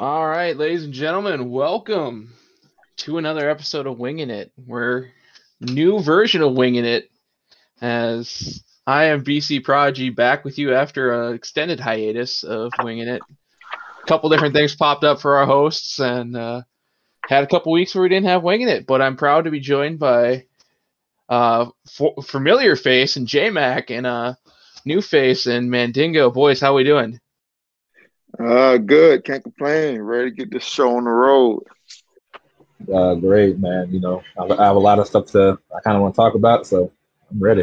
All right, ladies and gentlemen, welcome to another episode of Winging It. We're new version of Winging It, as I am BC Prodigy back with you after an extended hiatus of Winging It. A couple different things popped up for our hosts, and uh, had a couple weeks where we didn't have Winging It. But I'm proud to be joined by uh, familiar face and J Mac and uh, new face and Mandingo. Boys, how we doing? Uh, good. Can't complain. Ready to get this show on the road. Uh, great, man. You know, I, I have a lot of stuff to I kind of want to talk about, so I'm ready.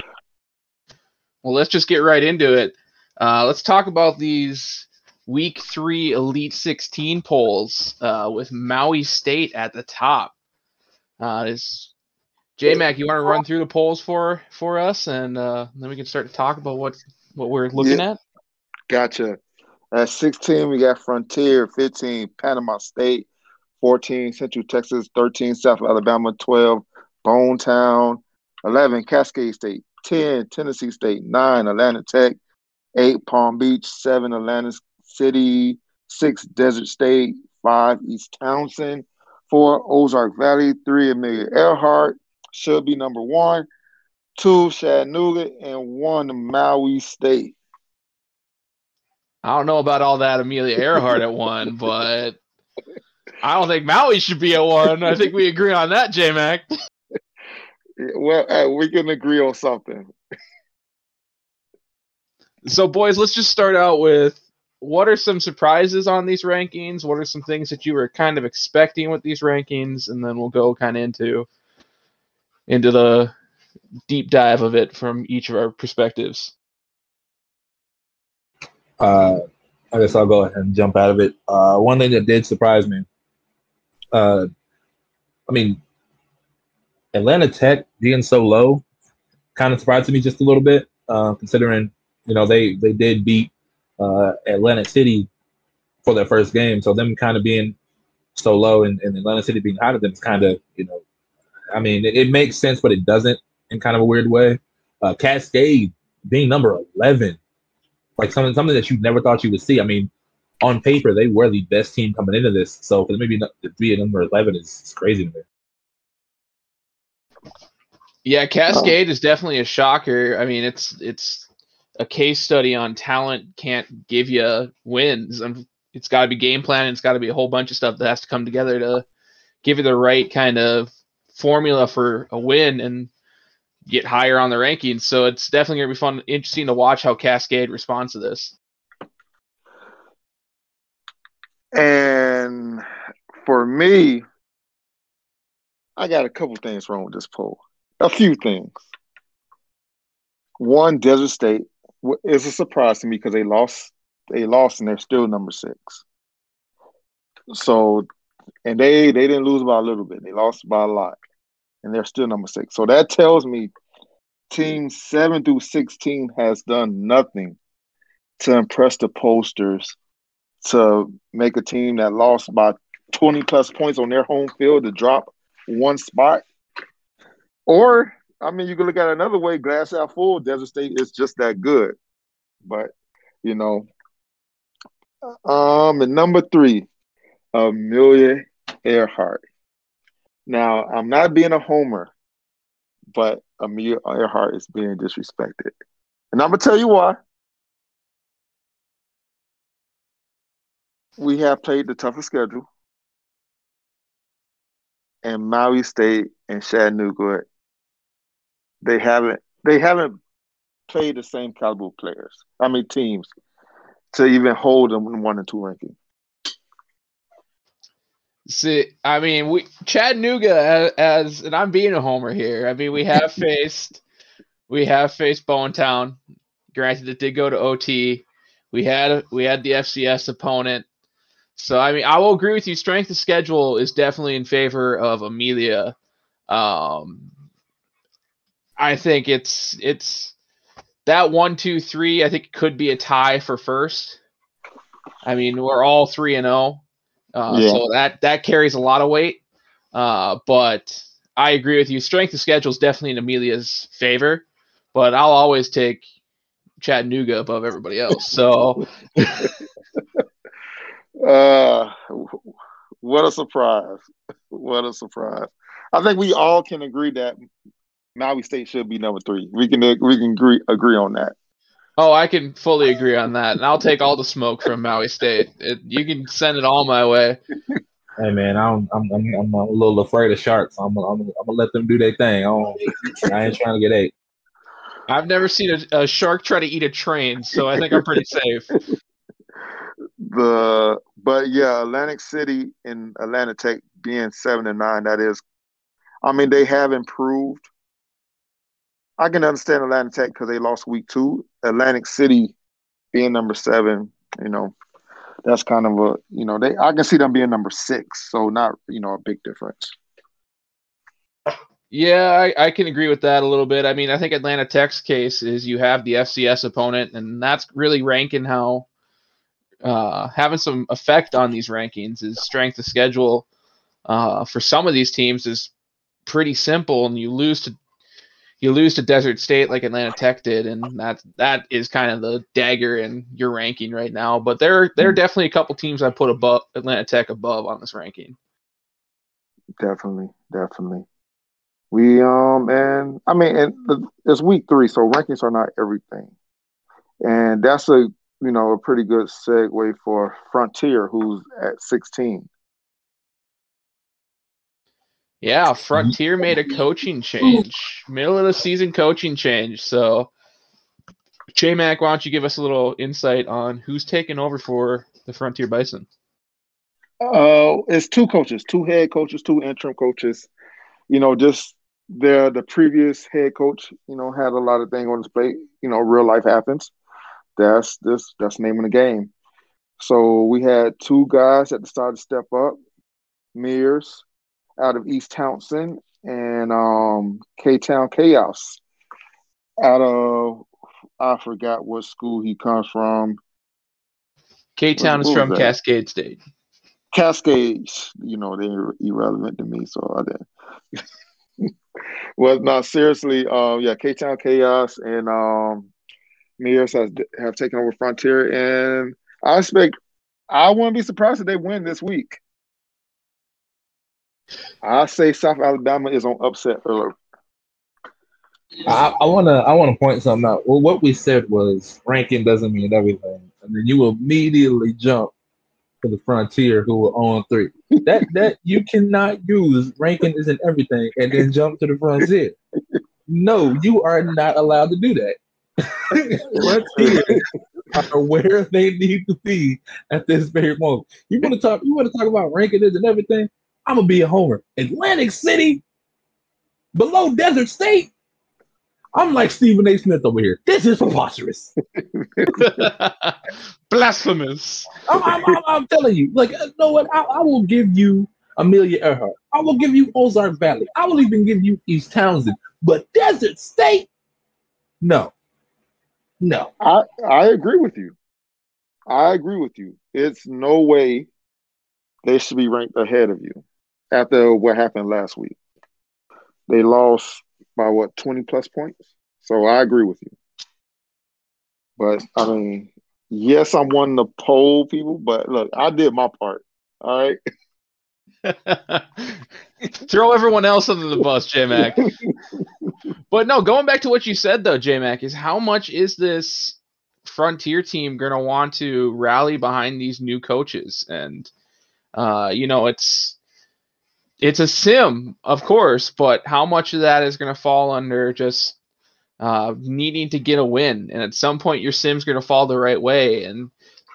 Well, let's just get right into it. Uh, let's talk about these week three Elite 16 polls uh, with Maui State at the top. Uh, is J Mac, you want to run through the polls for for us, and uh, then we can start to talk about what what we're looking Yeah. at. Gotcha. At 16, we got Frontier. 15, Panama State. 14, Central Texas. 13, South Alabama. 12, Bone Town. 11, Cascade State. 10, Tennessee State. 9, Atlanta Tech. 8, Palm Beach. 7, Atlanta City. 6, Desert State. 5, East Townsend. 4, Ozark Valley. 3, Amelia Earhart. Should be number one. 2, Chattanooga. And 1, Maui State. I don't know about all that Amelia Earhart at one, but I don't think Maui should be at one. I think we agree on that, J Mac. Well, hey, we can agree on something. So, boys, let's just start out with what are some surprises on these rankings? What are some things that you were kind of expecting with these rankings? And then we'll go kind of into into the deep dive of it from each of our perspectives. Uh, I guess I'll go ahead and jump out of it. Uh, one thing that did surprise me, uh, I mean, Atlanta Tech being so low kind of surprised me just a little bit, uh, considering you know they they did beat uh, Atlantic City for their first game, so them kind of being so low and, and Atlanta City being higher than them is kind of you know, I mean, it, it makes sense, but it doesn't in kind of a weird way. Uh, Cascade being number eleven like something something that you never thought you would see. I mean, on paper they were the best team coming into this, so for them maybe not to be at number eleven is, is crazy to me. Yeah, Cascade oh. is definitely a shocker. I mean, it's it's a case study on talent can't give you wins. And It's got to be game plan. It's got to be a whole bunch of stuff that has to come together to give you the right kind of formula for a win and get higher on the rankings. So it's definitely going to be fun, interesting to watch how Cascade responds to this. And for me, I got a couple things wrong with this poll. A few things. One, Desert State is a surprise to me because they lost. They lost and they're still number six. So, and they they didn't lose by a little bit. They lost by a lot, and they're still number six. So that tells me team seven through sixteen has done nothing to impress the posters to make a team that lost by 20 plus points on their home field to drop one spot. Or, I mean, you can look at it another way glass half full, Desert State is just that good. But, you know, um, and number three, Amelia Earhart. Now, I'm not being a homer, but Amelia Earhart is being disrespected. And I'm going to tell you why. we have played the toughest schedule, and Maui State and Chattanooga, they haven't they haven't played the same caliber players. I mean teams to even hold them in one and two ranking. See, I mean, we Chattanooga as, as and I'm being a homer here. I mean, we have faced we have faced Bone Town. Granted, it did go to OT. We had we had the FCS opponent. So I mean, I will agree with you. Strength of schedule is definitely in favor of Amelia. Um, I think it's it's that one, two, three. I think it could be a tie for first. I mean, we're all three and zero, uh, Yeah. so that that carries a lot of weight. Uh, but I agree with you. Strength of schedule is definitely in Amelia's favor, but I'll always take Chattanooga above everybody else. So Uh, what a surprise! What a surprise! I think we all can agree that Maui State should be number three. We can we can agree agree on that. Oh, I can fully agree on that, and I'll take all the smoke from Maui State. It, you can send it all my way. Hey man, I'm I'm I'm, I'm a little afraid of sharks. I'm I'm, I'm gonna let them do their thing. I, I ain't trying to get ate. I've never seen a, a, shark try to eat a train, so I think I'm pretty safe. The but yeah, Atlantic City and Atlanta Tech being seven and nine, that is, I mean they have improved. I can understand Atlanta Tech because they lost week two. Atlantic City being number seven, you know, that's kind of a you know they I can see them being number six, so not you know a big difference. Yeah, I, I can agree with that a little bit. I mean, I think Atlanta Tech's case is you have the FCS opponent, and that's really ranking how uh, having some effect on these rankings is strength of schedule. Uh, for some of these teams is pretty simple, and you lose to you lose to Desert State like Atlanta Tech did, and that that is kind of the dagger in your ranking right now. But there there are hmm. definitely a couple teams I put above Atlanta Tech above on this ranking. Definitely, definitely. We um and I mean and it's week three, so rankings are not everything, and that's a you know a pretty good segue for Frontier, who's at sixteen. Yeah, Frontier made a coaching change, middle of the season coaching change. So, J Mac, why don't you give us a little insight on who's taking over for the Frontier Bison? Uh, it's two coaches, two head coaches, two interim coaches. You know, just the the previous head coach, you know, had a lot of things on his plate. You know, real life happens. That's this that's naming the game. So we had two guys at the start to step up. Mears out of East Townsend and um, K Town Chaos out of I forgot what school he comes from. K Town is from Cascade State. Cascades, you know, they're irrelevant to me, so I didn't. well, no, seriously, um, yeah, K Town Chaos and um, Mears has have taken over Frontier, and I expect I wouldn't be surprised if they win this week. I say South Alabama is on upset alert. I, I wanna I wanna point something out. Well, what we said was ranking doesn't mean everything, and then you immediately jump to the frontier who were on three. That that you cannot use ranking isn't everything, and then jump to the frontier. No, you are not allowed to do that. frontier are where they need to be at this very moment. You want to talk? You want to talk about ranking and everything? I'm gonna be a homer. Atlantic City, below Desert State. I'm like Stephen A. Smith over here. This is preposterous. Blasphemous. I'm, I'm, I'm, I'm, telling you, like, uh, you know what? I, I, will give you Amelia Earhart. I will give you Ozark Valley. I will even give you East Townsend. But Desert State, no, no. I I agree with you. I agree with you. It's no way they should be ranked ahead of you after what happened last week. They lost by what, 20 plus points? So I agree with you. But I mean, yes, I'm one to poll people, but look, I did my part. All right. Throw everyone else under the bus, J Mac. but no, going back to what you said though, J Mac, is how much is this frontier team gonna want to rally behind these new coaches? And uh, you know, it's it's a sim, of course, but how much of that is going to fall under just uh, needing to get a win? And at some point, your sim's going to fall the right way and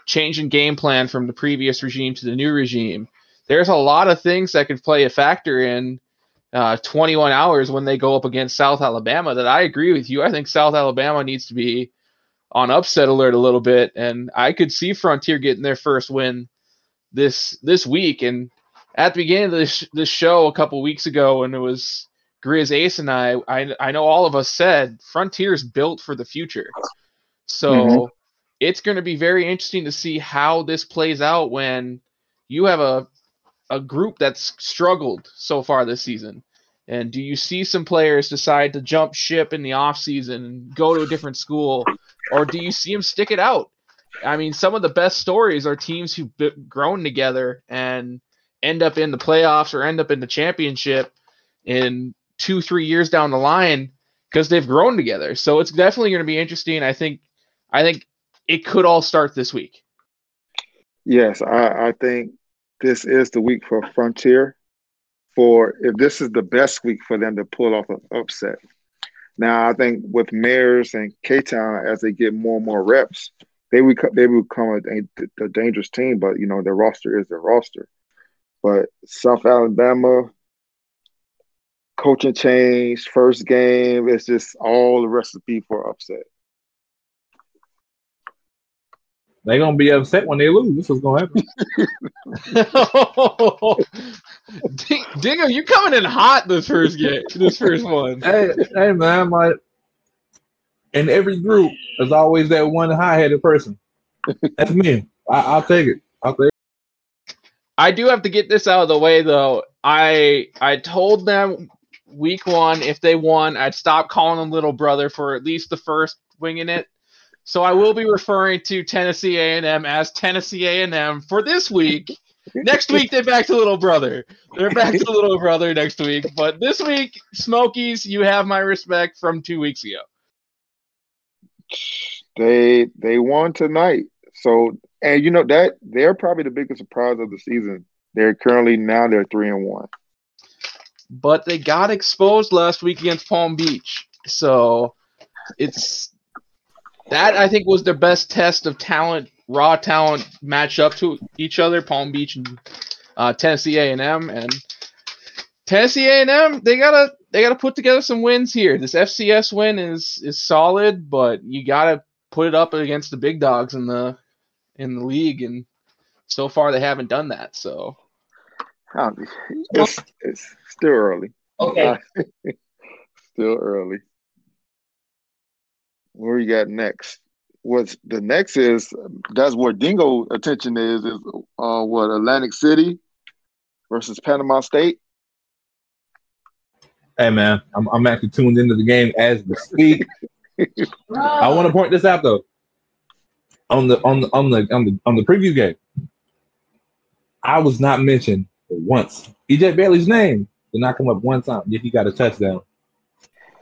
changing game plan from the previous regime to the new regime. There's a lot of things that could play a factor in uh, 21 hours when they go up against South Alabama. That I agree with you. I think South Alabama needs to be on upset alert a little bit, and I could see Frontier getting their first win this this week and at the beginning of this this show a couple weeks ago when it was Grizz Ace and I, I I know all of us said Frontier's built for the future. So mm-hmm. it's going to be very interesting to see how this plays out when you have a a group that's struggled so far this season. And do you see some players decide to jump ship in the offseason and go to a different school or do you see them stick it out? I mean, some of the best stories are teams who've grown together and end up in the playoffs or end up in the championship in two, three years down the line because they've grown together. So it's definitely going to be interesting. I think, I think it could all start this week. Yes, I, I think this is the week for Frontier. For if this is the best week for them to pull off an upset. Now, I think with Mears and K Town, as they get more and more reps, they would they become a, a, a dangerous team. But you know, their roster is their roster. But South Alabama, coaching change, first game, it's just all the recipe for upset. They're gonna be upset when they lose. This is gonna happen. Dingo, you coming in hot this first game, this first one. Hey, hey man, like in every group, there's always that one high-headed person. That's me. I, will take it. I'll take it. I do have to get this out of the way though. I I told them week one if they won, I'd stop calling them little brother for at least the first winging it. So I will be referring to Tennessee A&M as Tennessee A&M for this week. next week they're back to little brother. They're back to little brother next week. But this week, Smokies, you have my respect from two weeks ago. They they won tonight. So and you know that they're probably the biggest surprise of the season. They're currently now they're three and one. But they got exposed last week against Palm Beach. So it's that I think was their best test of talent, raw talent match up to each other. Palm Beach and uh, Tennessee A&M, and Tennessee A&M they gotta they gotta put together some wins here. This FCS win is is solid, but you gotta put it up against the big dogs in the in the league, and so far they haven't done that. So it's, it's still early. Okay, still early. Where you got next? What's the next is that's where Dingo attention is is uh what Atlantic City versus Panama State. Hey man, I'm I'm actually tuned into the game as we speak. I want to point this out though. On the on the on the on the on the preview game, I was not mentioned once. EJ Bailey's name did not come up one time. Yet he got a touchdown.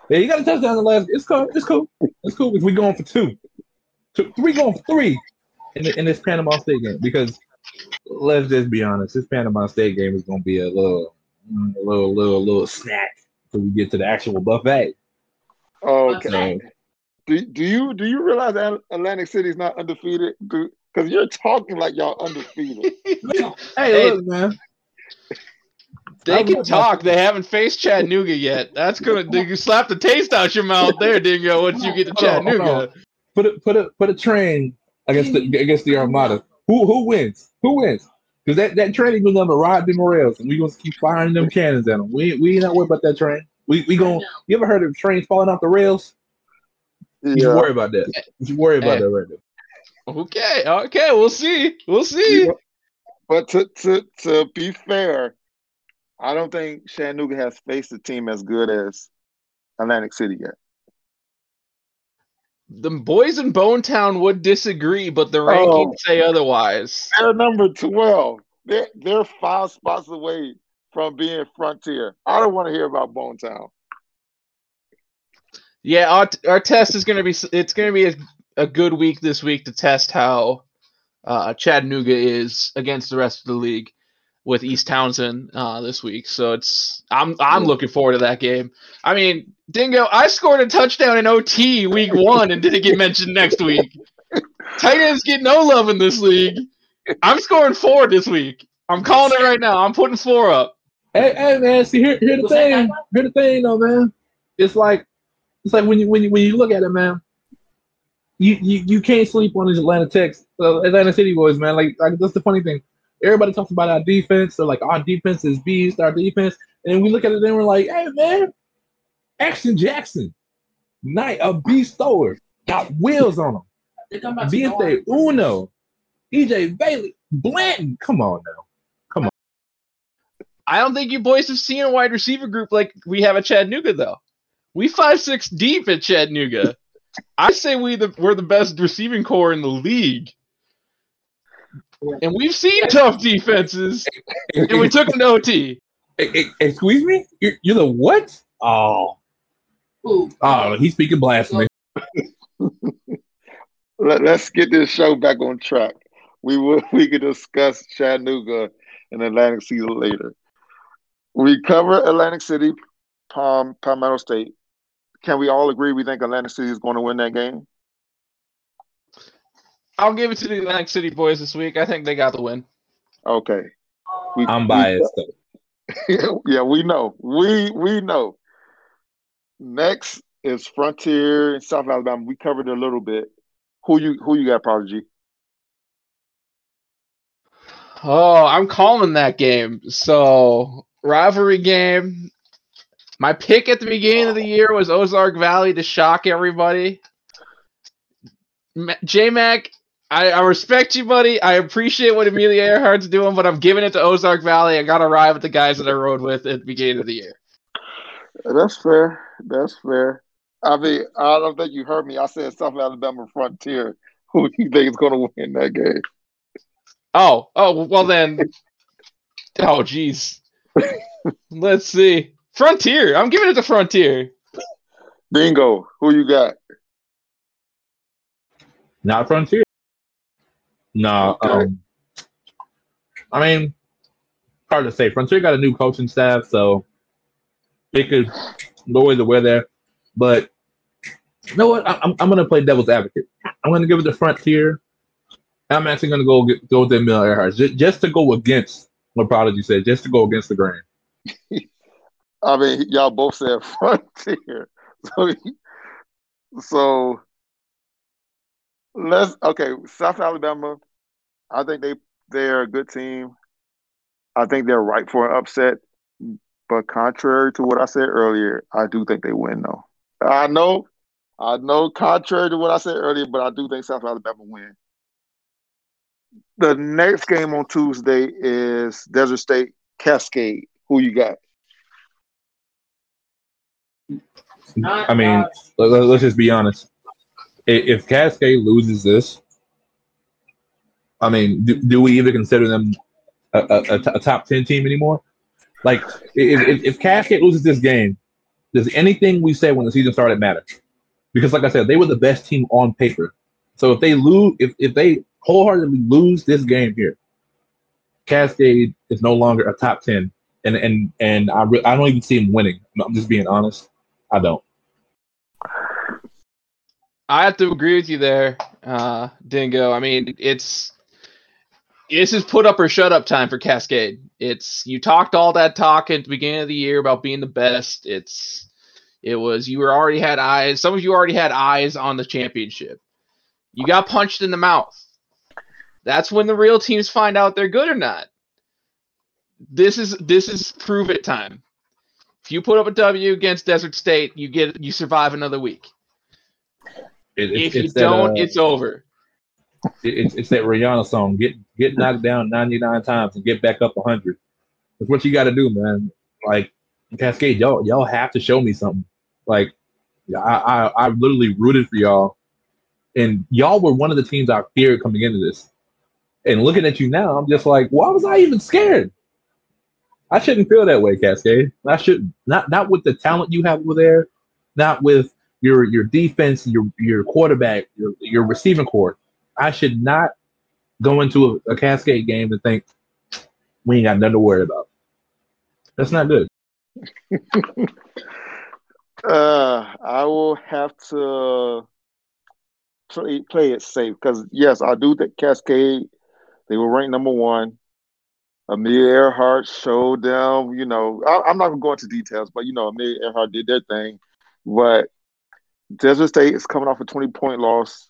Yeah, he got a touchdown in the last. It's cool. It's cool. It's cool if we going for two, two three going for three in, the, in this Panama State game because let's just be honest, this Panama State game is going to be a little, mm, a little, little, little snack until we get to the actual buffet. Okay. So, do, do you do you realize that Atlantic City is not undefeated? Because you're talking like y'all undefeated. hey, look, man. They can talk. They haven't faced Chattanooga yet. That's gonna you slap the taste out your mouth there, Dingo. Once you get to Chattanooga, put a put a put a train against the against the Armada. Who who wins? Who wins? Because that, that train is gonna ride them rails, and we gonna keep firing them cannons at them. We we not worried about that train. We we gonna. You ever heard of trains falling off the rails? Yeah. You worry about that. You worry about hey. that right now. Okay, okay, we'll see. We'll see. But to to to be fair, I don't think Chattanooga has faced a team as good as Atlantic City yet. The boys in Bonetown would disagree, but the rankings oh, say otherwise. They're number twelve. They're they're five spots away from being Frontier. I don't want to hear about Bonetown. Yeah, our, our test is gonna be it's gonna be a, a good week this week to test how uh, Chattanooga is against the rest of the league with East Townsend uh, this week. So it's I'm I'm looking forward to that game. I mean, Dingo, I scored a touchdown in OT week one and didn't get mentioned next week. Titans ends get no love in this league. I'm scoring four this week. I'm calling it right now. I'm putting four up. Hey, hey man, see here, here the thing. Here the thing though, man. It's like it's like when you when you when you look at it, man. You, you, you can't sleep on these Atlanta Techs, uh, Atlanta City boys, man. Like, like that's the funny thing everybody talks about our defense. They're like, our defense is beast, our defense. And we look at it and we're like, hey, man, Action Jackson, night a beast thrower, got wheels on him. Viente Uno, EJ Bailey, Blanton. Come on now. Come on. I don't think you boys have seen a wide receiver group like we have at Chattanooga, though. We five six deep at Chattanooga. I say we the we're the best receiving corps in the league. And we've seen tough defenses, and we took them to OT. Excuse me? You're, you're the what? Oh. Oh, he's speaking blasphemy. Let, us get this show back on track. We will we can discuss Chattanooga and Atlantic City later. We cover Atlantic City, Palm Palmetto State. Can we all agree we think Atlantic City is going to win that game? I'll give it to the Atlantic City boys this week. I think they got the win. Okay. We, I'm biased we, though. yeah, we know. We we know. Next is Frontier in South Alabama. We covered it a little bit. Who you who you got, Prodigy? Oh, I'm calling that game. So rivalry game. My pick at the beginning of the year was Ozark Valley to shock everybody. J Mac, I, I, respect you, buddy. I appreciate what Amelia Earhart's doing, but I'm giving it to Ozark Valley. I got to ride with the guys that I rode with at the beginning of the year. That's fair. That's fair. I mean, I don't think you heard me. I said South Alabama Frontier. Who do you think is going to win that game? Oh, oh, well then. oh, jeez. Let's see. Frontier. I'm giving it to Frontier. Dingo. Who you got? Not Frontier. No. Okay. Um, I mean, hard to say. Frontier got a new coaching staff, so it could lower the way there. But you know what? I'm, I'm going to play devil's advocate. I'm going to give it to Frontier I'm actually going to go get, go with Emil Earhart just, just to go against what Prodigy said, just to go against the grain. I mean, y'all both said frontier, so so let's okay. South Alabama, I think they they're a good team. I think they're right for an upset, but contrary to what I said earlier, I do think they win. Though I know, I know, contrary to what I said earlier, but I do think South Alabama win the next game on Tuesday is Desert State Cascade. Who you got? I mean, let's just be honest. If Cascade loses this, I mean, do, do we even consider them a, a, a top 10 team anymore? Like, if, if, Cascade loses this game, does anything we say when the season started matter? Because, like I said, they were the best team on paper. So if they lose, if, if they wholeheartedly lose this game here, Cascade is no longer a top ten, and and and I re- I don't even see him winning. I'm just being honest. I don't. I have to agree with you there, uh, Dingo. I mean, it's this is put up or shut up time for Cascade. It's you talked all that talk at the beginning of the year about being the best. It's it was you were already had eyes. Some of you already had eyes on the championship. You got punched in the mouth. That's when the real teams find out they're good or not. This is this is prove it time. If you put up a W against Desert State, you get you survive another week. It, if you don't, uh, it's over. It, it's that Rihanna song. Get get knocked down 99 times and get back up 100. That's what you got to do, man. Like Cascade, y'all y'all have to show me something. Like I, I I literally rooted for y'all, and y'all were one of the teams I feared coming into this. And looking at you now, I'm just like, why was I even scared? I shouldn't feel that way, Cascade. I should not not with the talent you have over there, not with your your defense, your your quarterback, your your receiving corps. I should not go into a, a Cascade game and think we ain't got nothing to worry about. That's not good. uh, I will have to play play it safe because yes, I do think Cascade they were ranked number one. Amelia Earhart showed them, you know, I, am not going to go into details, but, you know, Amelia Earhart did their thing. But Desert State is coming off a 20 point loss.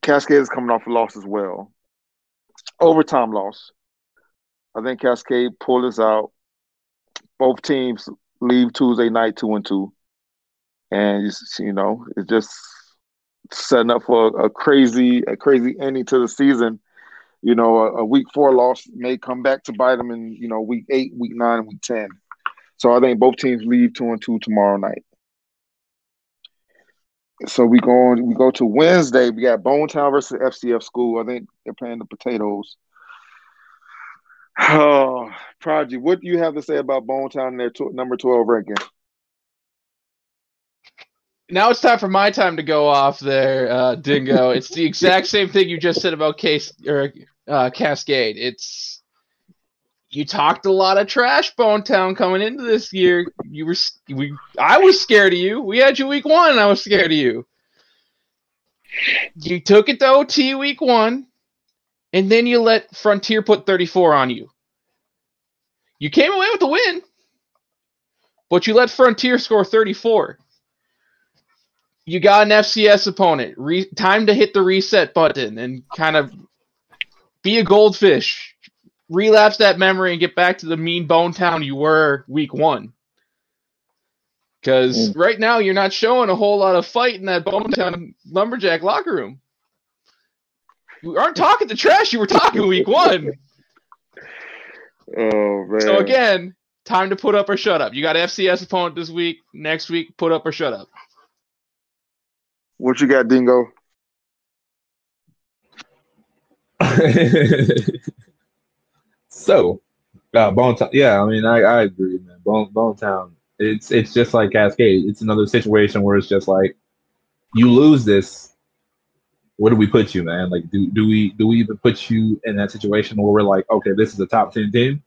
Cascade is coming off a loss as well. Overtime loss. I think Cascade pulled us out. Both teams leave Tuesday night two and two. And, you know, it's just setting up for a crazy, a crazy ending to the season. You know, a, a, week four loss may come back to bite them in you know week eight, week nine, week ten. So I think both teams leave two and two tomorrow night. So we go on, we go to Wednesday. We got Bonetown versus FCS School. I think they're playing the potatoes. Oh, Prodigy, what do you have to say about Bonetown and their tw- number 12 ranking? Now it's time for my time to go off there, uh, Dingo. it's the exact same thing you just said about Case or uh, Cascade. It's you talked a lot of trash, Bone Town, coming into this year. You were we. I was scared of you. We had you week one, and I was scared of you. You took it to OT week one, and then you let Frontier put 34 on you. You came away with the win, but you let Frontier score 34 you got an FCS opponent. Re- time to hit the reset button and kind of be a goldfish. Relapse that memory and get back to the mean bone town you were week one. Because mm. right now you're not showing a whole lot of fight in that bone town lumberjack locker room. You aren't talking the trash you were talking week one. Oh man. So again, time to put up or shut up. You got FCS opponent this week. Next week, put up or shut up. What you got, Dingo? so, uh, Bone Town. Yeah, I mean, I, I agree, man. Bone Bone Town. It's it's just like Cascade. It's another situation where it's just like you lose this. Where do we put you, man? Like, do do we do we even put you in that situation where we're like, okay, this is a top ten team?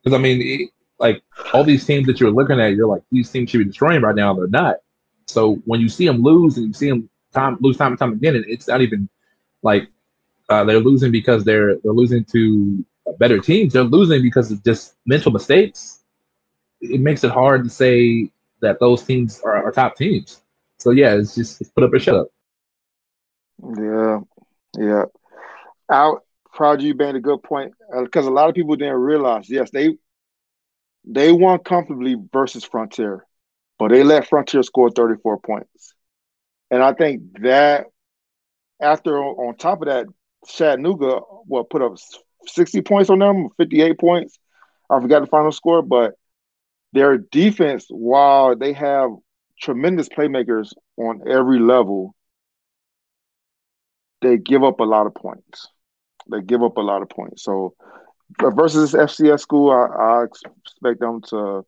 Because I mean, it, like all these teams that you're looking at, you're like, these teams should be destroying right now. They're not. So when you see them lose and you see them time lose time and time again, and it's not even like uh, they're losing because they're they're losing to better teams. They're losing because of just mental mistakes. It makes it hard to say that those teams are, are top teams. So yeah, it's just it's put up or shut up. Yeah, yeah. Out proud you made a good point because uh, a lot of people didn't realize. Yes, they they won comfortably versus Frontier but they let Frontier score 34 points. And I think that after on top of that, Chattanooga what put up 60 points on them, 58 points. I forgot the final score, but their defense, while they have tremendous playmakers on every level, they give up a lot of points. They give up a lot of points. So versus FCS school, I, I expect them to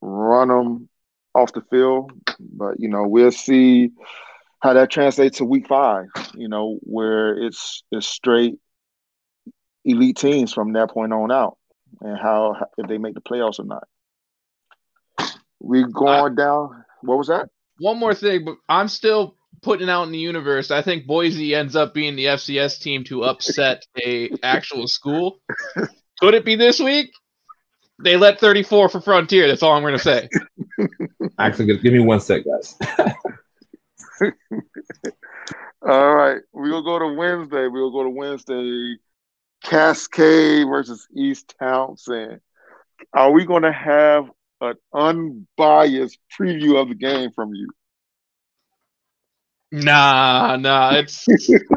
run them off the field. But you know, we'll see how that translates to week five. You know, where it's it's straight elite teams from that point on out, and how if they make the playoffs or not. We going down. What was that? One more thing, but I'm still putting out in the universe. I think Boise ends up being the FCS team to upset a actual school. Could it be this week? They let 34 for Frontier. That's all I'm going to say. Actually, give me one sec, guys. all right, we'll go to Wednesday. We'll go to Wednesday. Cascade versus East Townsend. Are we going to have an unbiased preview of the game from you? Nah, nah. It's.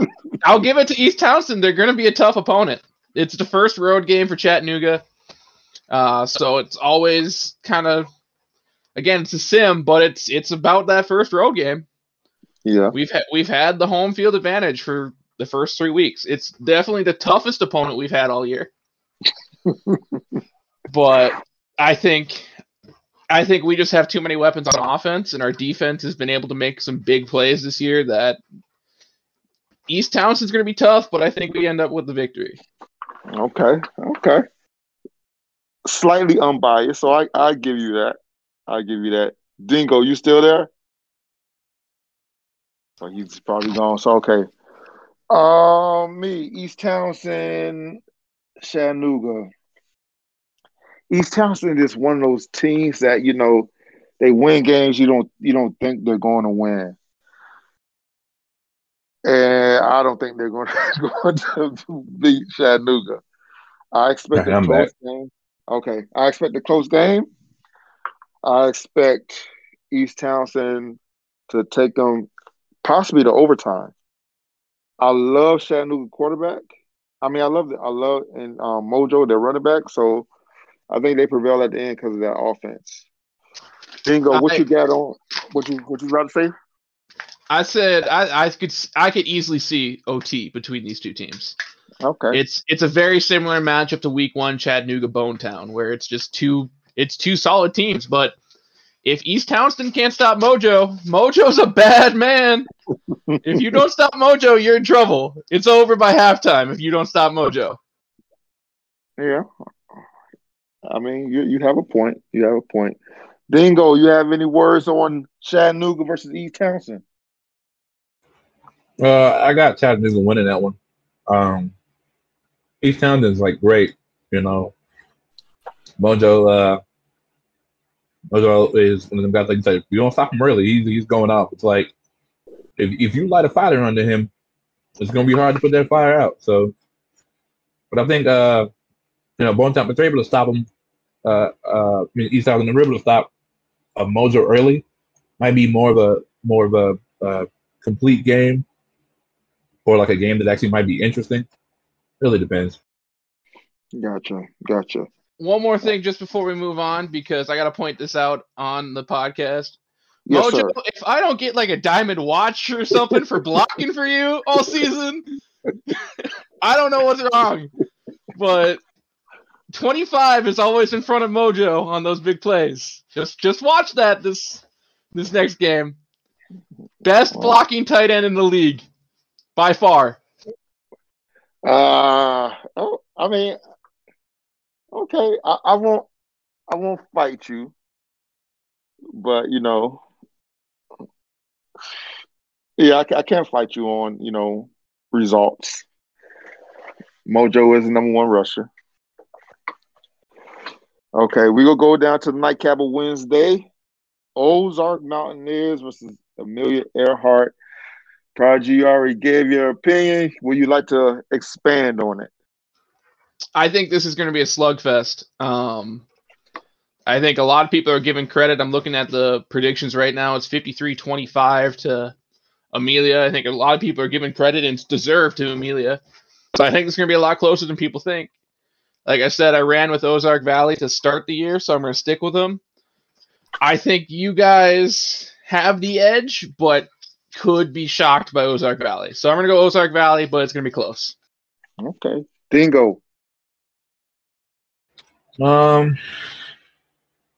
I'll give it to East Townsend. They're going to be a tough opponent. It's the first road game for Chattanooga. Uh, so it's always kind of again it's a sim, but it's it's about that first road game. Yeah, we've had we've had the home field advantage for the first three weeks. It's definitely the toughest opponent we've had all year. but I think I think we just have too many weapons on offense, and our defense has been able to make some big plays this year. That East Townsend's going to be tough, but I think we end up with the victory. Okay, okay slightly unbiased, so I I give you that. I give you that. Dingo, you still there? So he's probably gone. So okay. Um, me, East Townsend, Chattanooga. East Townsend is one of those teams that you know they win games you don't you don't think they're going to win, and I don't think they're going to, going to beat Chattanooga. I expect a close game. Okay, I expect a close game. I expect East Townsend to take them possibly to overtime. I love Chattanooga quarterback. I mean, I love I love and um, Mojo, their running back. So I think they prevail at the end because of that offense. Dingo, what I, you got on? What you what you about to say? I said I, I could I could easily see OT between these two teams. Okay. It's it's a very similar matchup to Week One Chattanooga Bone Town, where it's just two it's two solid teams. But if East Townsend can't stop Mojo, Mojo's a bad man. if you don't stop Mojo, you're in trouble. It's over by halftime if you don't stop Mojo. Yeah. I mean, you you have a point. You have a point. Dingo, you have any words on Chattanooga versus East Townsend? Uh, I got Chattanooga winning that one. Um, East Townsend's like great, you know. Mojo, uh, Mojo is one of them guys like you said. You don't stop him early, he's he's going off. It's like if if you light a fire under him, it's gonna be hard to put that fire out. So, but I think uh, you know, Bone if they're able to stop him, uh, uh, I mean, Townsend, they're able to stop uh, Mojo early, might be more of a more of a uh, complete game or like a game that actually might be interesting. Really depends. Gotcha. Gotcha. One more thing just before we move on, because I got to point this out on the podcast. Yes, Mojo, sir. if I don't get like a diamond watch or something for blocking for you all season, I don't know what's wrong. But 25 is always in front of Mojo on those big plays. Just just watch that this this next game. Best blocking tight end in the league by far. Uh, oh, I mean, okay, I, I won't, I won't fight you, but you know, yeah, I, I can't fight you on you know results. Mojo is the number one rusher. Okay, we gonna go down to the nightcap of Wednesday. Ozark Mountaineers versus Amelia Earhart. Prodigy, you already gave your opinion. Would you like to expand on it? I think this is going to be a slugfest. Um, I think a lot of people are giving credit. I'm looking at the predictions right now. It's 53-25 to Amelia. I think a lot of people are giving credit and deserve to Amelia. So I think it's going to be a lot closer than people think. Like I said, I ran with Ozark Valley to start the year, so I'm going to stick with them. I think you guys have the edge, but could be shocked by Ozark Valley. So I'm going to go Ozark Valley, but it's going to be close. Okay. Dingo. Um,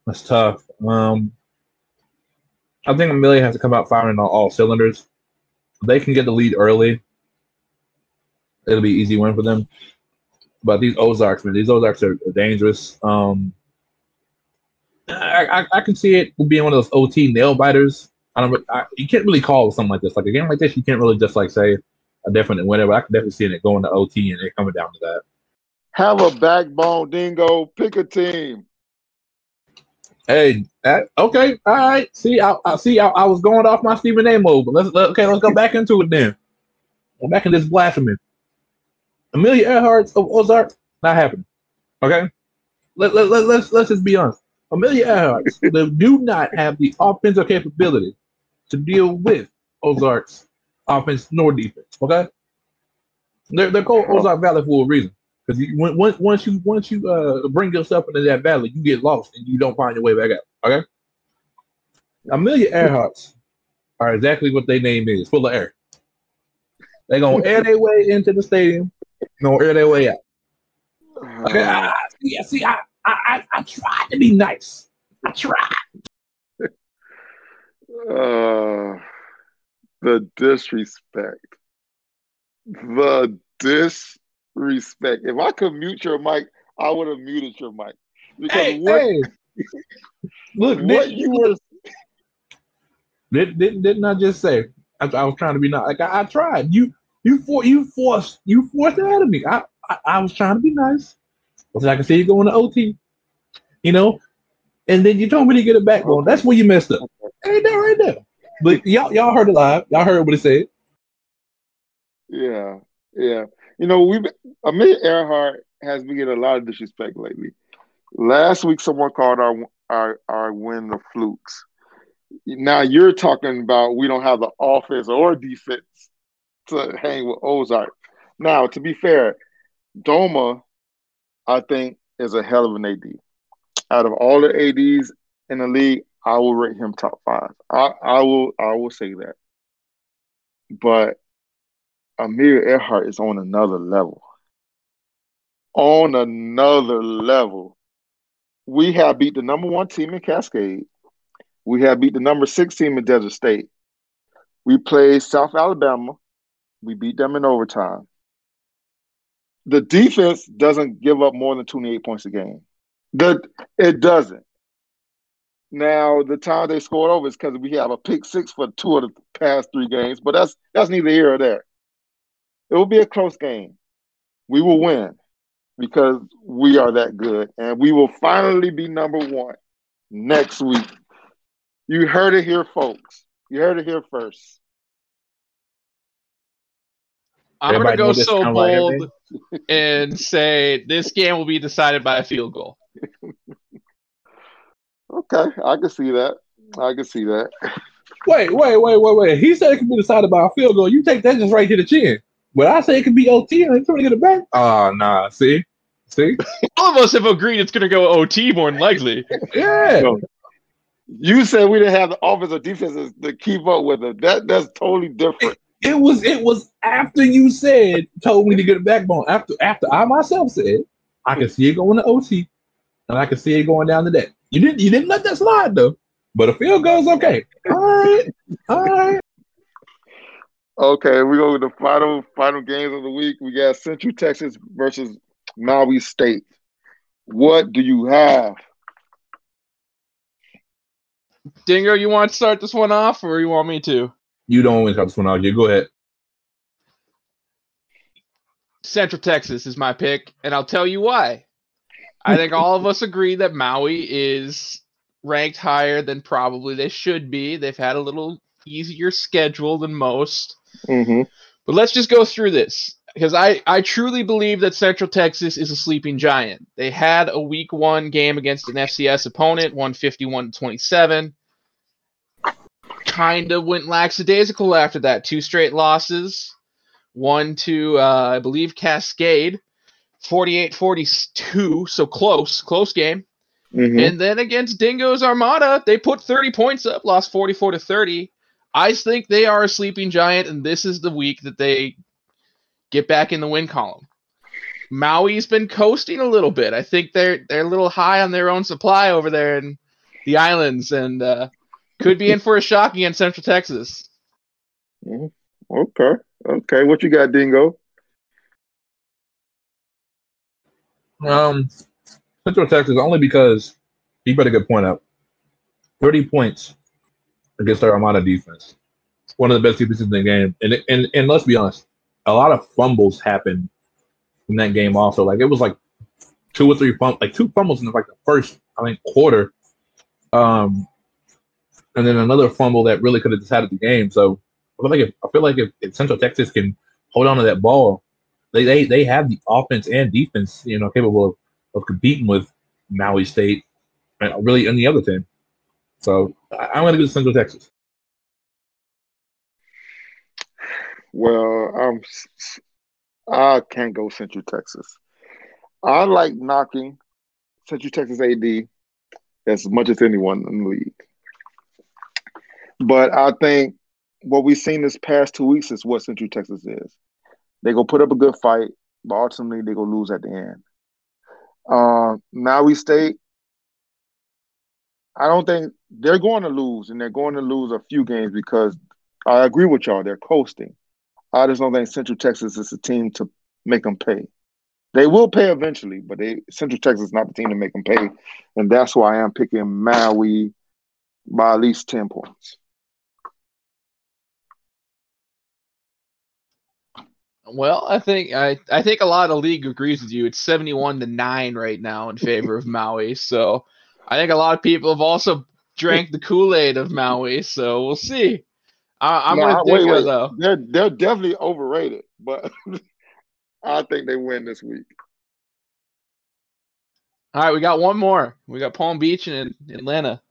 that's tough. Um, I think Amelia has to come out firing on all cylinders. They can get the lead early. It'll be easy win for them. But these Ozarks, man, these Ozarks are, are dangerous. Um, I, I, I can see it being one of those OT nail biters. I don't. I, you can't really call something like this. Like a game like this, you can't really just like say a definite winner. But I can definitely see it going to OT and it coming down to that. Have a backbone, Dingo. Pick a team. Hey, that, okay, all right. See, I, I see. I, I was going off my Stephen A. mode, but let's let, okay. Let's go back into it then. Go back in this blasphemy. Amelia Earhart of Ozark, not happening. Okay, let, let, let, let's let's just be honest. Amelia Earhart they do not have the offensive capability to deal with Ozark's offense nor defense. Okay, they're they're called oh. Ozark Valley for a reason. Because once you once you uh, bring yourself into that valley, you get lost and you don't find your way back out. Okay. Amelia Earharts are exactly what their name is, full of air. They're gonna air their way into the stadium, gonna air their way out. Okay. I, I- see, see, I, I I I tried to be nice. I tried. Uh, the disrespect. The disrespect. If I could mute your mic, I would have muted your mic. Because Hey, what, hey. Look, what did, you were did, did, didn't I just say I, I was trying to be nice? Like I, I tried. You you for you forced you forced it out of me. I, I I was trying to be nice. But I can see you going to OT, you know, and then you told me to get a backbone. That's where you messed up. Ain't that right there? But y'all y'all heard it live. Y'all heard what it said. Yeah, yeah. You know, we Amelia Earhart has been getting a lot of disrespect lately. Last week, someone called our our our win the flukes. Now you're talking about we don't have the offense or defense to hang with Ozark. Now, to be fair, Doma, I think, is a hell of an AD. Out of all the ADs in the league, I will rate him top five. I, I will I will say that. but Amir Earhart is on another level. On another level. We have beat the number one team in Cascade. We have beat the number six team in Desert State. We played South Alabama. We beat them in overtime. The defense doesn't give up more than 28 points a game. The, it doesn't. Now the time they scored over is because we have a pick six for two of the past three games, but that's that's neither here or there. It will be a close game. We will win because we are that good, and we will finally be number one next week. You heard it here, folks. You heard it here first. I'm gonna go so bold and say this game will be decided by a field goal. Okay, I can see that. I can see that. Wait, wait, wait, wait, wait. He said it can be decided by a field goal. You take that just right to the chin. But I say it can be OT and I'm trying to get it back. Oh, nah. See? See? All of us have agreed it's gonna go OT more than likely. Yeah. No. You said we didn't have the offensive defenses to keep up with it. That that's totally different. It was it was after you said told me to get a backbone. After after I myself said I can see it going to OT and I can see it going down to that. You didn't you didn't let that slide though. But a field goal's okay. All right. All right. Okay, we go to the final final games of the week. We got Central Texas versus Maui State. What do you have? Dingo, you want to start this one off, or you want me to? You don't want to start this one out. You go ahead. Central Texas is my pick, and I'll tell you why. I think all of us agree that Maui is ranked higher than probably they should be. They've had a little easier schedule than most. Mm-hmm. But let's just go through this because I, I truly believe that Central Texas is a sleeping giant. They had a week one game against an FCS opponent, 151 to 27. Kind of went lackadaisical after that. Two straight losses. One to, uh, I believe, Cascade, 48 42. So close, close game. Mm-hmm. And then against Dingo's Armada, they put 30 points up, lost 44 to 30. I think they are a sleeping giant, and this is the week that they get back in the win column. Maui's been coasting a little bit. I think they're they're a little high on their own supply over there in the islands, and uh, could be in for a shock against Central Texas. Okay. Okay. What you got, Dingo? Um, Central Texas only because you put a good point up. Thirty points against our Armada defense. One of the best defenses in the game, and and and let's be honest, a lot of fumbles happened in that game. Also, like it was like two or three fumbles, like two fumbles in like the first, I think, quarter. Um, and then another fumble that really could have decided the game. So I feel like if I feel like if, if Central Texas can hold on to that ball, they they they have the offense and defense, you know, capable of, of competing with Maui State and really any other team. So I, I'm going to go to Central Texas. Well, um, I can't go Central Texas. I like knocking Central Texas AD as much as anyone in the league. But I think what we've seen this past two weeks is what Central Texas is. They go put up a good fight, but ultimately they go lose at the end. Uh, Maui State, I don't think they're going to lose, and they're going to lose a few games because I agree with y'all. They're coasting. I just don't think Central Texas is a team to make them pay. They will pay eventually, but they Central Texas is not the team to make them pay, and that's why I am picking Maui by at least ten points. Well, I think I, I think a lot of the league agrees with you. It's seventy one to nine right now in favor of Maui. So I think a lot of people have also drank the Kool Aid of Maui. So we'll see. I, I'm Nah, with wait, wait. though. They're they're definitely overrated, but I think they win this week. All right, we got one more. We got Palm Beach and Atlanta.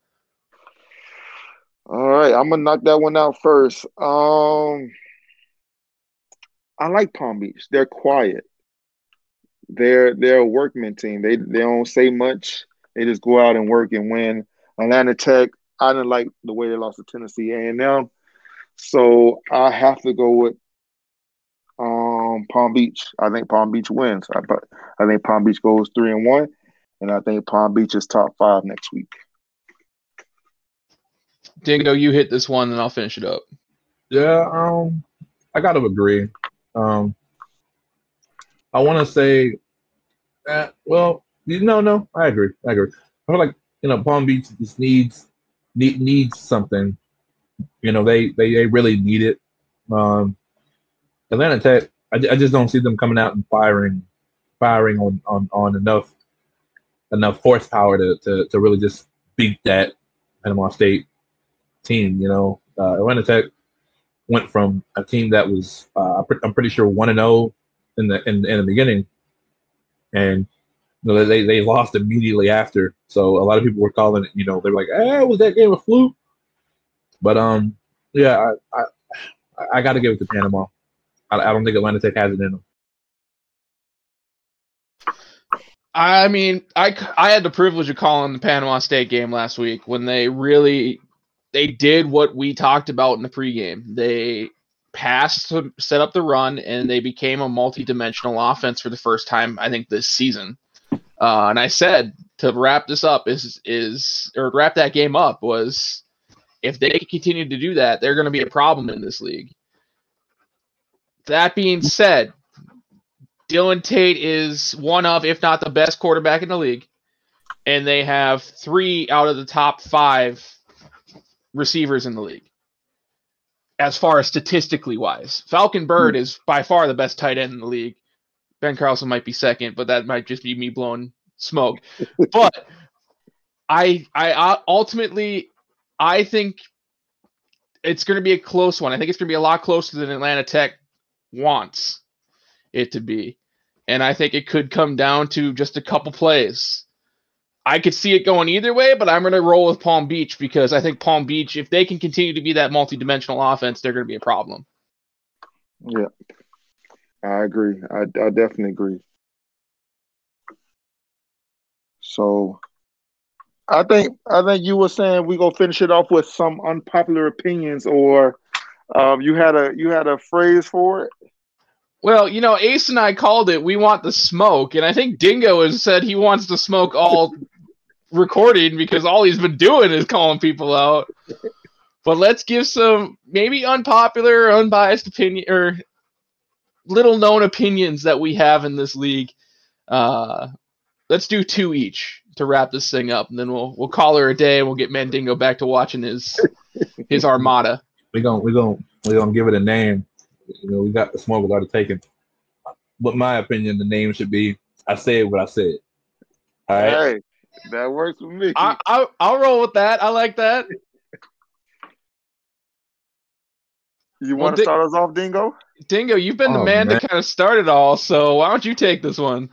All right, I'm gonna knock that one out first. Um, I like Palm Beach. They're quiet. They're they're a workman team. They they don't say much. They just go out and work and win. Atlanta Tech. I didn't like the way they lost to Tennessee A&M, So I have to go with um Palm Beach. I think Palm Beach wins. I but I think Palm Beach goes three and one, and I think Palm Beach is top five next week. Dingo, you hit this one, and I'll finish it up. Yeah, um, I gotta agree. Um, I want to say, that, well, no, no, I agree. I agree. I feel like you know Palm Beach just needs need, needs something. You know, they they, they really need it. Um, Atlanta Tech, I, I just don't see them coming out and firing firing on on, on enough enough horsepower to, to to really just beat that Panama State team. You know, uh, Atlanta Tech went from a team that was uh, I'm pretty sure one and zero oh in the in, in the beginning, and know, they they lost immediately after. So a lot of people were calling it. You know, they were like, "Ah, was that game a fluke?" But um, yeah, I I, I got to give it to Panama. I, I don't think Atlanta Tech has it in them. I mean, I, I had the privilege of calling the Panama State game last week when they really they did what we talked about in the pregame. They passed to set up the run, and they became a multi-dimensional offense for the first time I think this season. Uh, and I said to wrap this up is is or wrap that game up was if they continue to do that, they're going to be a problem in this league. That being said, Dylan Tate is one of, if not the best quarterback in the league, and they have three out of the top five receivers in the league. As far as statistically wise, Falcon Bird hmm. is by far the best tight end in the league. Ben Carlson might be second, but that might just be me blowing smoke. but I, I uh, ultimately, I think it's going to be a close one. I think it's going to be a lot closer than Atlanta Tech wants it to be, and I think it could come down to just a couple plays. I could see it going either way, but I'm going to roll with Palm Beach because I think Palm Beach, if they can continue to be that multi-dimensional offense, they're going to be a problem. Yeah, I agree. I, I definitely agree. So, I think I think you were saying we're gonna finish it off with some unpopular opinions, or um, you had a you had a phrase for it. Well, you know, Ace and I called it. We want the smoke, and I think Dingo has said he wants to smoke all recording because all he's been doing is calling people out. But let's give some maybe unpopular, unbiased opinion or little known opinions that we have in this league. Uh, let's do two each to wrap this thing up, and then we'll we'll call her a day, and we'll get Mandingo back to watching his his Armada. We're gonna we're gonna we're gonna give it a name. You know, we got the smoke already taken. But my opinion, the name should be I said what I said. All right. Hey. That works for me. I, I I'll roll with that. I like that. You want well, to start us off, Dingo? Dingo, you've been oh, the man, man, to kind of start it all, so why don't you take this one?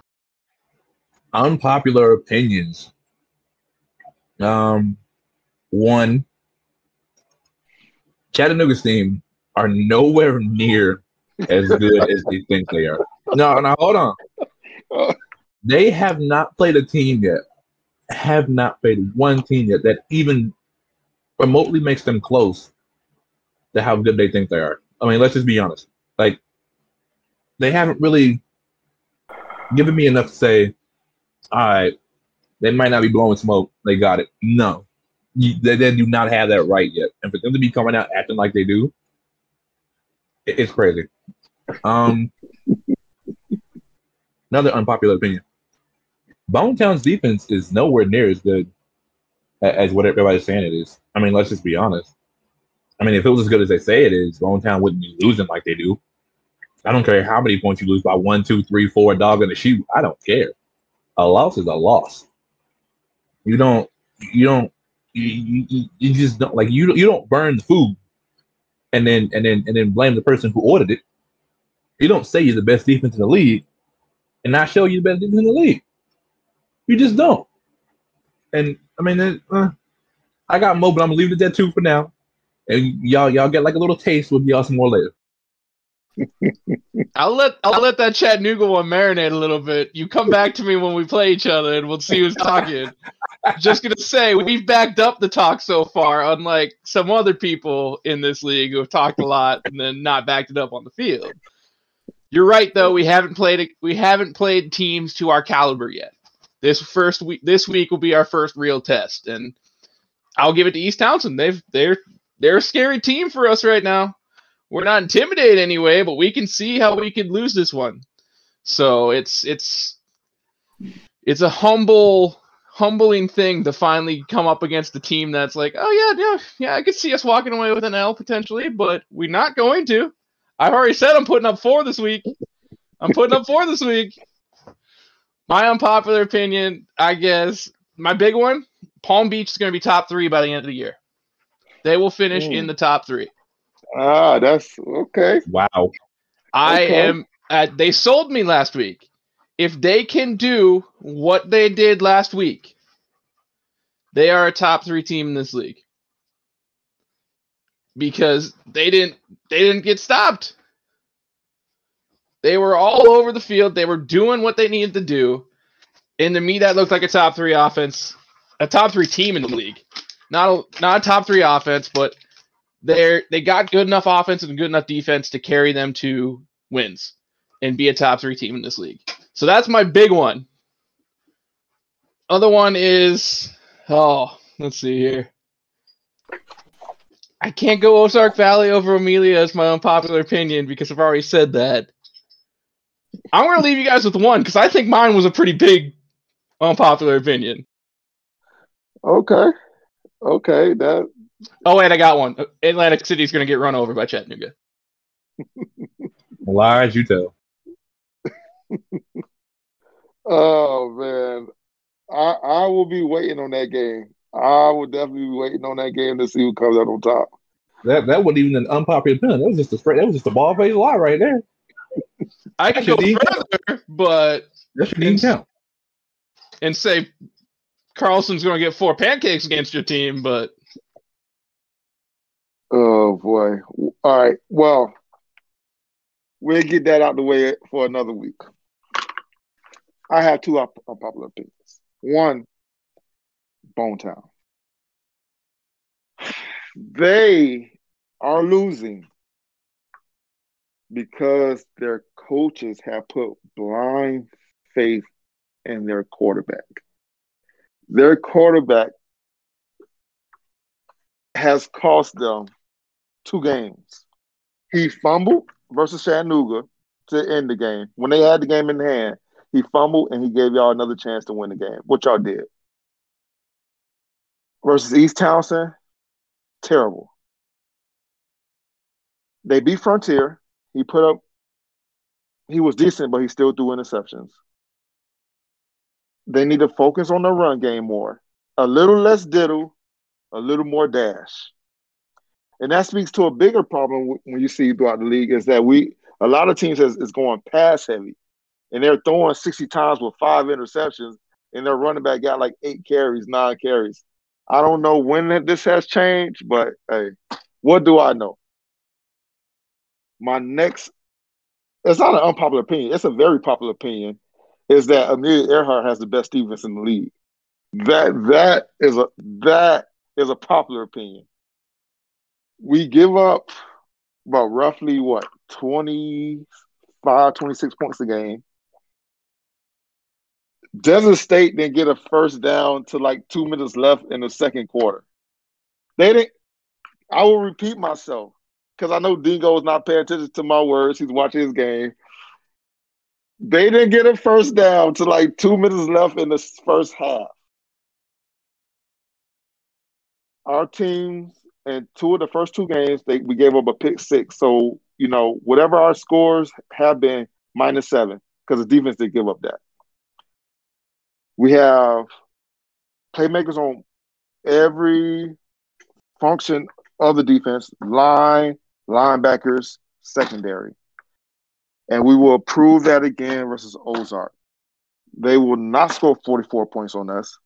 Unpopular opinions. Um, one, Chattanooga's team are nowhere near as good as they think they are. No, no, hold on. They have not played a team yet have not played one team yet that even remotely makes them close to how good they think they are. I mean, let's just be honest. Like, they haven't really given me enough to say, all right, they might not be blowing smoke. They got it. No, they, they do not have that right yet. And for them to be coming out acting like they do, it, it's crazy. Um, another unpopular opinion. Bonetown's defense is nowhere near as good as what everybody's saying it is. I mean, let's just be honest. I mean, if it was as good as they say it is, Bonetown wouldn't be losing like they do. I don't care how many points you lose by one, two, three, four, a dog in the shoe. I don't care. A loss is a loss. You don't. You don't. You, you, you just don't like you. You don't burn the food, and then and then and then blame the person who ordered it. You don't say you're the best defense in the league, and not show you the best defense in the league. You just don't. And I mean, uh, I got more, but I'm gonna leave it there too for now. And y'all, y'all get like a little taste. We'll y'all some more later. I'll let I'll let that Chattanooga one marinate a little bit. You come back to me when we play each other, and we'll see who's talking. just gonna say we've backed up the talk so far, unlike some other people in this league who have talked a lot and then not backed it up on the field. You're right though. We haven't played we haven't played teams to our caliber yet. This first week this week will be our first real test, and I'll give it to East Townsend. They've they're they're a scary team for us right now. We're not intimidated anyway, but we can see how we could lose this one. So it's it's it's a humble humbling thing to finally come up against a team that's like, oh yeah, yeah, yeah, I could see us walking away with an L potentially, but we're not going to. I've already said I'm putting up four this week. I'm putting up four this week. My unpopular opinion, I guess, my big one, Palm Beach is going to be top three by the end of the year. They will finish Mm. in the top three. Ah, that's okay. Wow. I Okay. am. Uh, they sold me last week. If they can do what they did last week, they are a top three team in this league because they didn't. They didn't get stopped. They were all over the field. They were doing what they needed to do, and to me, that looked like a top three offense, a top three team in the league. Not a not a top three offense, but they're they got good enough offense and good enough defense to carry them to wins and be a top three team in this league. So that's my big one. Other one is oh, let's see here. I can't go Ozark Valley over Amelia as my unpopular opinion because I've already said that. I'm gonna leave you guys with one because I think mine was a pretty big unpopular opinion. Okay. Okay. That Oh wait, I got one. Atlantic City's gonna get run over by Chattanooga. Lies you tell. oh man. I I will be waiting on that game. I will definitely be waiting on that game to see who comes out on top. That that wasn't even an unpopular opinion. That was just a straight. That was just a ball faced lie right there. I could go Actually, you- further, but That should even count. and say Carlson's going to get four pancakes against your team, but Oh boy. All right. Well, we'll get that out the way for another week. I have two unpopular opinions. One, Bone Town. They are losing because their coaches have put blind faith in their quarterback. Their quarterback has cost them two games. He fumbled versus Chattanooga to end the game. When they had the game in hand, he fumbled and he gave y'all another chance to win the game, which y'all did. Versus East Townsend, terrible. They beat Frontier. He put up, he was decent, but he still threw interceptions. They need to focus on the run game more. A little less diddle, a little more dash. And that speaks to a bigger problem when you see throughout the league is that we a lot of teams is, is going pass heavy, and they're throwing sixty times with five interceptions, and their running back got like eight carries, nine carries. I don't know when this has changed, but hey, what do I know? My next, it's not an unpopular opinion. It's a very popular opinion. Is that Amelia Earhart has the best defense in the league? That that is a that is a popular opinion. We give up about roughly what 25 26 points a game. Desert state didn't get a first down to like two minutes left in the second quarter. They didn't i will repeat myself because i know dingo is not paying attention to my words. He's watching his game they didn't get a first down to like two minutes left in the first half our teams and two of the first two games, they we gave up a pick six. So you know whatever our scores have been minus seven because the defense did give up that. We have playmakers on every function of the defense: line, linebackers, secondary, and we will prove that again versus Ozark. They will not score forty-four points on us.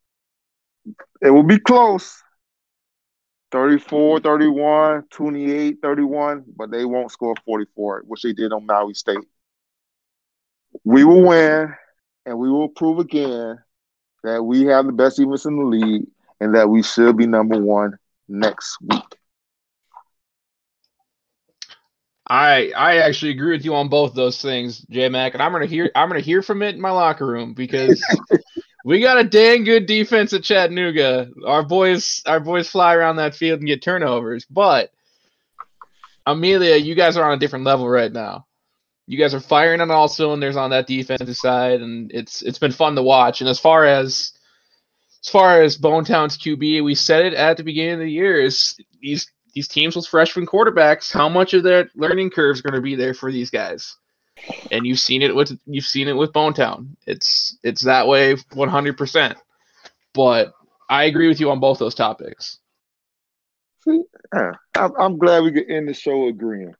It will be close. 34, 31, 28, 31, but they won't score 44, which they did on Maui State. We will win, and we will prove again that we have the best defense in the league and that we should be number one next week. I I actually agree with you on both those things, J Mac, and I'm gonna hear I'm gonna hear from it in my locker room because we got a dang good defense at Chattanooga. Our boys our boys fly around that field and get turnovers, but Amelia, you guys are on a different level right now. You guys are firing on all cylinders on that defensive side, and it's it's been fun to watch. And as far as as far as Bonetown's QB, we said it at the beginning of the year is these these teams with freshman quarterbacks, how much of that learning curve is going to be there for these guys? And you've seen it with you've seen it with Bonetown. It's it's that way 100%. But I agree with you on both those topics. See, yeah, I'm, I'm glad we could end the show agreeing.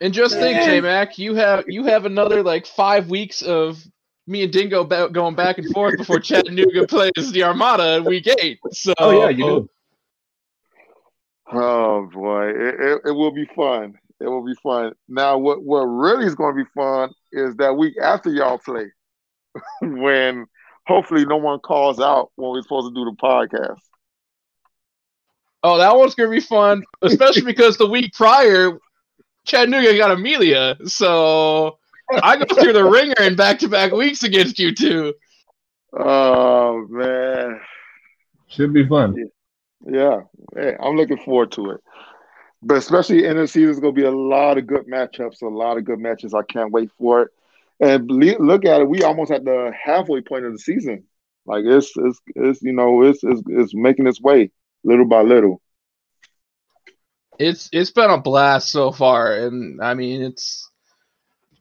And just think, J Mac, you have you have another like five weeks of me and Dingo ba- going back and forth before Chattanooga plays the Armada in week eight. So Oh yeah, you do. Oh boy, it, it, it will be fun. It will be fun. Now, what what really is going to be fun is that week after y'all play, when hopefully no one calls out when we're supposed to do the podcast. Oh, that one's gonna be fun, especially because the week prior, Chattanooga got Amelia, so I go through the ringer in back-to-back weeks against you two. Oh man, Should be fun. yeah, Yeah, hey, I'm looking forward to it. But especially in the season, there's going to be a lot of good matchups, a lot of good matches. I can't wait for it. And look at it, we almost at the halfway point of the season. Like it's it's it's you know it's it's, it's making its way little by little. It's it's been a blast so far, and I mean it's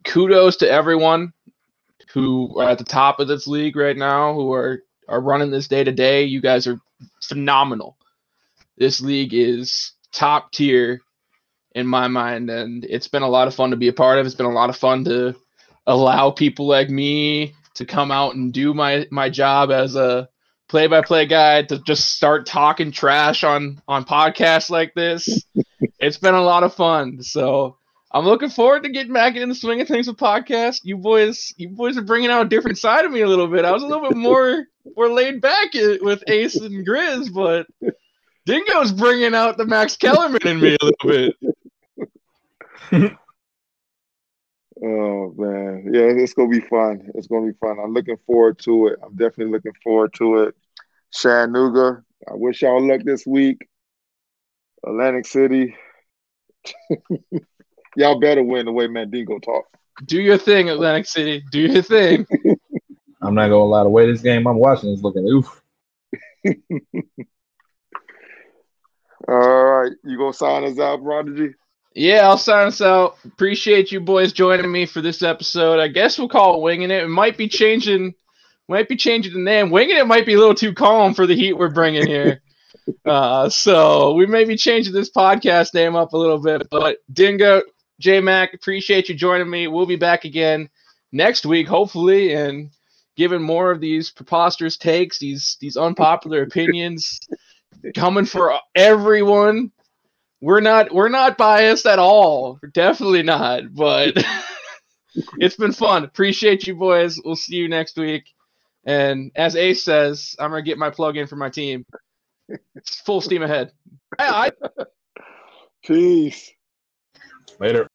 kudos to everyone who are at the top of this league right now, who are are running this day to day. You guys are phenomenal. This league is top tier in my mind, and it's been a lot of fun to be a part of. It's been a lot of fun to allow people like me to come out and do my my job as a play-by-play guy to just start talking trash on on podcasts like this. it's been a lot of fun. So I'm looking forward to getting back in the swing of things with podcasts. You boys, you boys are bringing out a different side of me a little bit. I was a little bit more more laid back with Ace and Grizz, but Dingo's bringing out the Max Kellerman in me a little bit. Oh man, yeah, it's gonna be fun. It's gonna be fun. I'm looking forward to it. I'm definitely looking forward to it. Chattanooga, I wish y'all luck this week. Atlantic City, y'all better win the way Mandingo talk. Do your thing, Atlantic City. Do your thing. I'm not gonna lie. The way this game I'm watching is looking oof. All right, you gonna sign us out, Prodigy? Yeah, I'll sign us out. Appreciate you boys joining me for this episode. I guess we'll call it winging it. It might be changing, might be changing the name. Winging it might be a little too calm for the heat we're bringing here. uh, so we may be changing this podcast name up a little bit. But Dingo, J Mac, appreciate you joining me. We'll be back again next week, hopefully, and giving more of these preposterous takes, these these unpopular opinions, coming for everyone we're not we're not biased at all. We're definitely not. But it's been fun. Appreciate you boys. We'll see you next week. And as Ace says, I'm gonna get my plug in for my team. It's full steam ahead. I, I Peace. Later.